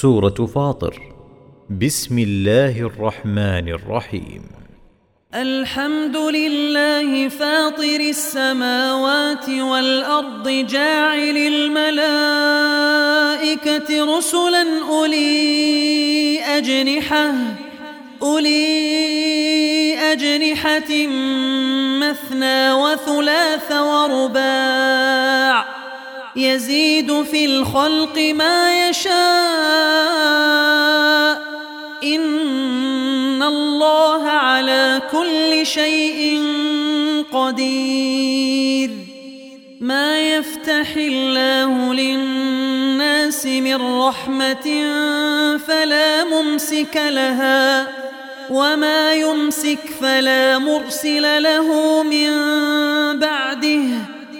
سورة فاطر. بسم الله الرحمن الرحيم. الحمد لله فاطر السماوات والأرض جاعل الملائكة رسلا أولي أجنحة أولي أجنحة مثنى وثلاث ورباع. يزيد في الخلق ما يشاء. إن الله على كل شيء قدير. ما يفتح الله للناس من رحمة فلا ممسك لها وما يمسك فلا مرسل له من بعده.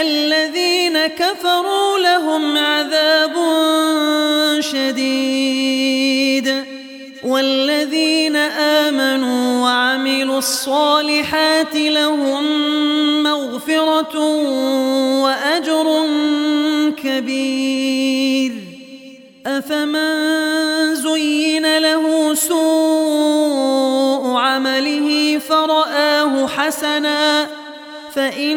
الذين كفروا لهم عذاب شديد والذين آمنوا وعملوا الصالحات لهم مغفرة وأجر كبير. أفمن زين له سوء عمله فرآه حسناً فإن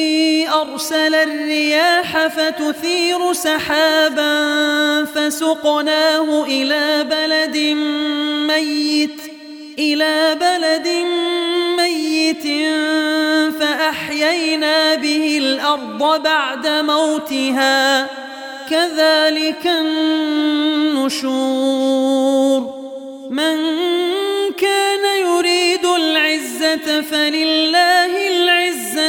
أرسل الرياح فتثير سحابا فسقناه إلى بلد ميت إلى بلد ميت فأحيينا به الأرض بعد موتها كذلك النشور. من كان يريد العزة فلله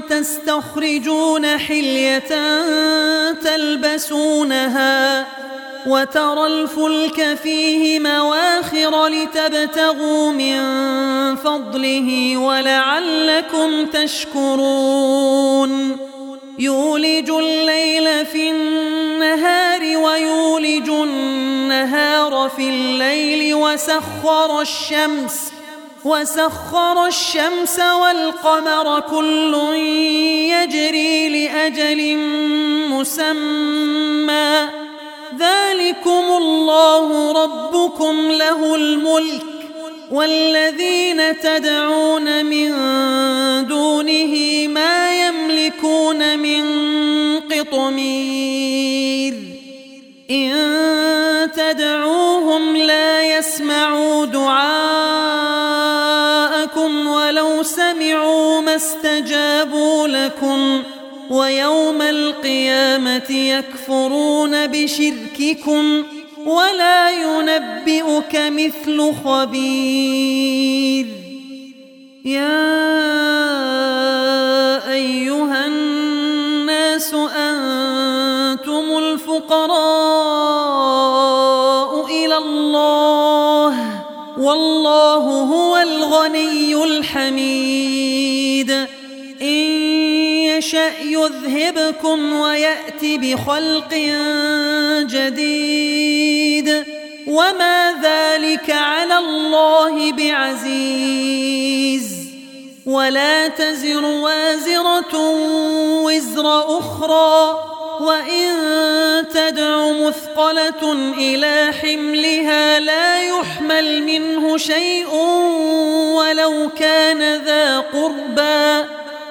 وتستخرجون حلية تلبسونها وترى الفلك فيه مواخر لتبتغوا من فضله ولعلكم تشكرون. يولج الليل في النهار ويولج النهار في الليل وسخر الشمس وسخر الشمس والقمر كل يجري لأجل مسمى. ذلكم الله ربكم له الملك والذين تدعون من دونه ما يملكون من قطمير. إن تدعوهم لا يسمعوا دعاءكم استجابوا لكم ويوم القيامة يكفرون بشرككم ولا ينبئك مثل خبير. يا أيها الناس أنتم الفقراء إلى الله والله هو الغني الحميد. يذهبكم ويأتي بخلق جديد. وما ذلك على الله بعزيز. ولا تزر وازرة وزر أخرى. وإن تدع مثقلة إلى حملها لا يحمل منه شيء ولو كان ذا قربى.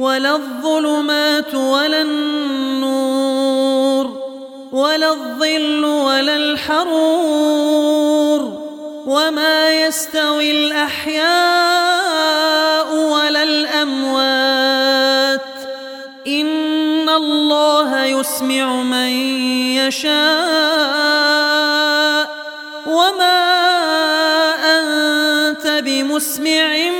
ولا الظلمات ولا النور ولا الظل ولا الحرور وما يستوي الأحياء ولا الأموات. إن الله يسمع من يشاء وما أنت بمسمع من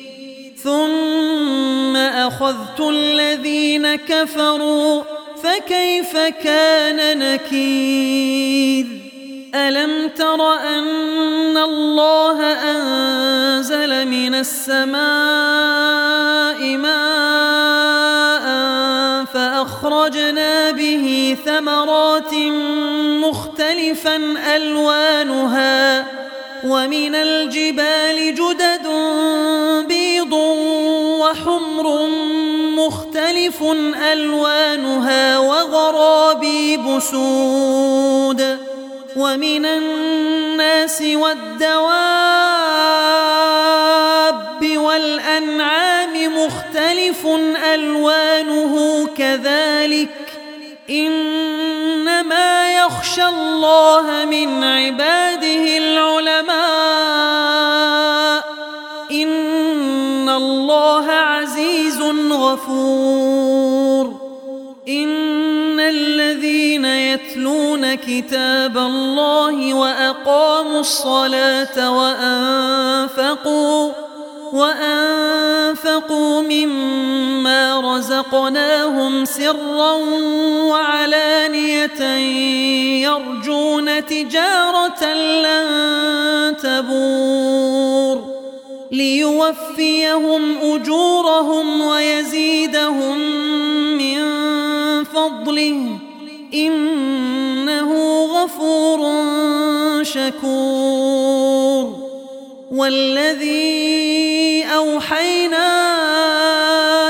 ثم أخذت الذين كفروا فكيف كان نكير؟ ألم تر أن الله أنزل من السماء ماء فأخرجنا به ثمرات مختلفا ألوانها ومن الجبال جدد وحمر مختلف ألوانها وغرابيب سود ومن الناس والدواب والأنعام مختلف ألوانه كذلك إنما يخشى الله من عباده غفور إن الذين يتلون كتاب الله وأقاموا الصلاة وأنفقوا وأنفقوا مما رزقناهم سرا وعلانية يرجون تجارة لن تبور. ليوفيهم أجورهم ويزيدهم من فضله. إنه غفور شكور. والذي أوحينا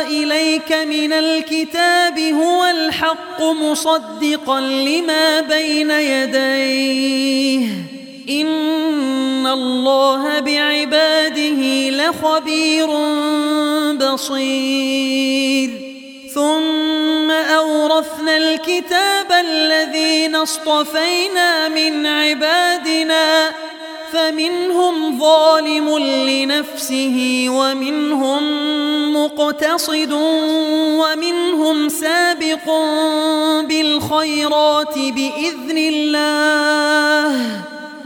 إليك من الكتاب هو الحق مصدقا لما بين يديه. إن الله بعباده لخبير بصير. ثم أورثنا الكتاب الذين اصطفينا من عبادنا فمنهم ظالم لنفسه ومنهم مقتصد ومنهم سابق بالخيرات بإذن الله.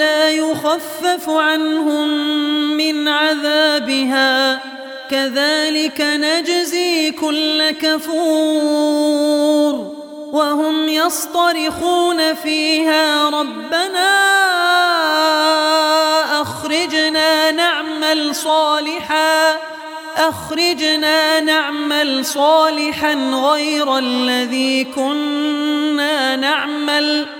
ولا يخفف عنهم من عذابها. كذلك نجزي كل كفور. وهم يصطرخون فيها ربنا أخرجنا نعمل صالحا أخرجنا نعمل صالحا غير الذي كنا نعمل.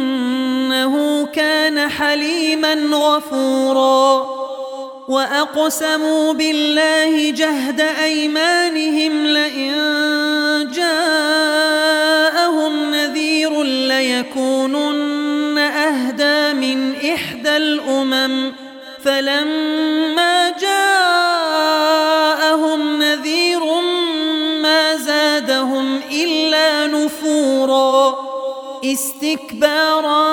كان حليما غفورا وأقسموا بالله جهد أيمانهم لئن جاءهم ليكونن أهدى من إحدى الأمم فلما جاءهم نذير ما زادهم إلا نفورا استكبارا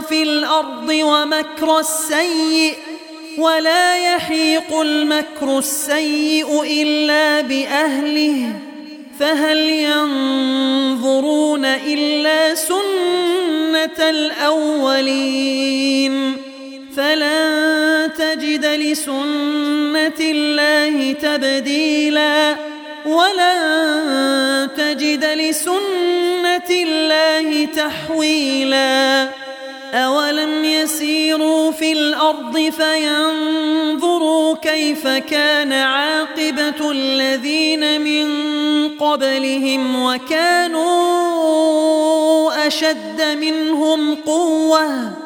في الأرض ومكر السيئ ولا يحيق المكر السيء إلا بأهله فهل ينظرون إلا سنة الأولين فلن تجد لسنة الله تبديلا ولن تجد لسنة الله تحويلا أولم يسيروا في الأرض فينظروا كيف كان عاقبة الذين من قبلهم وكانوا أشد منهم قوةً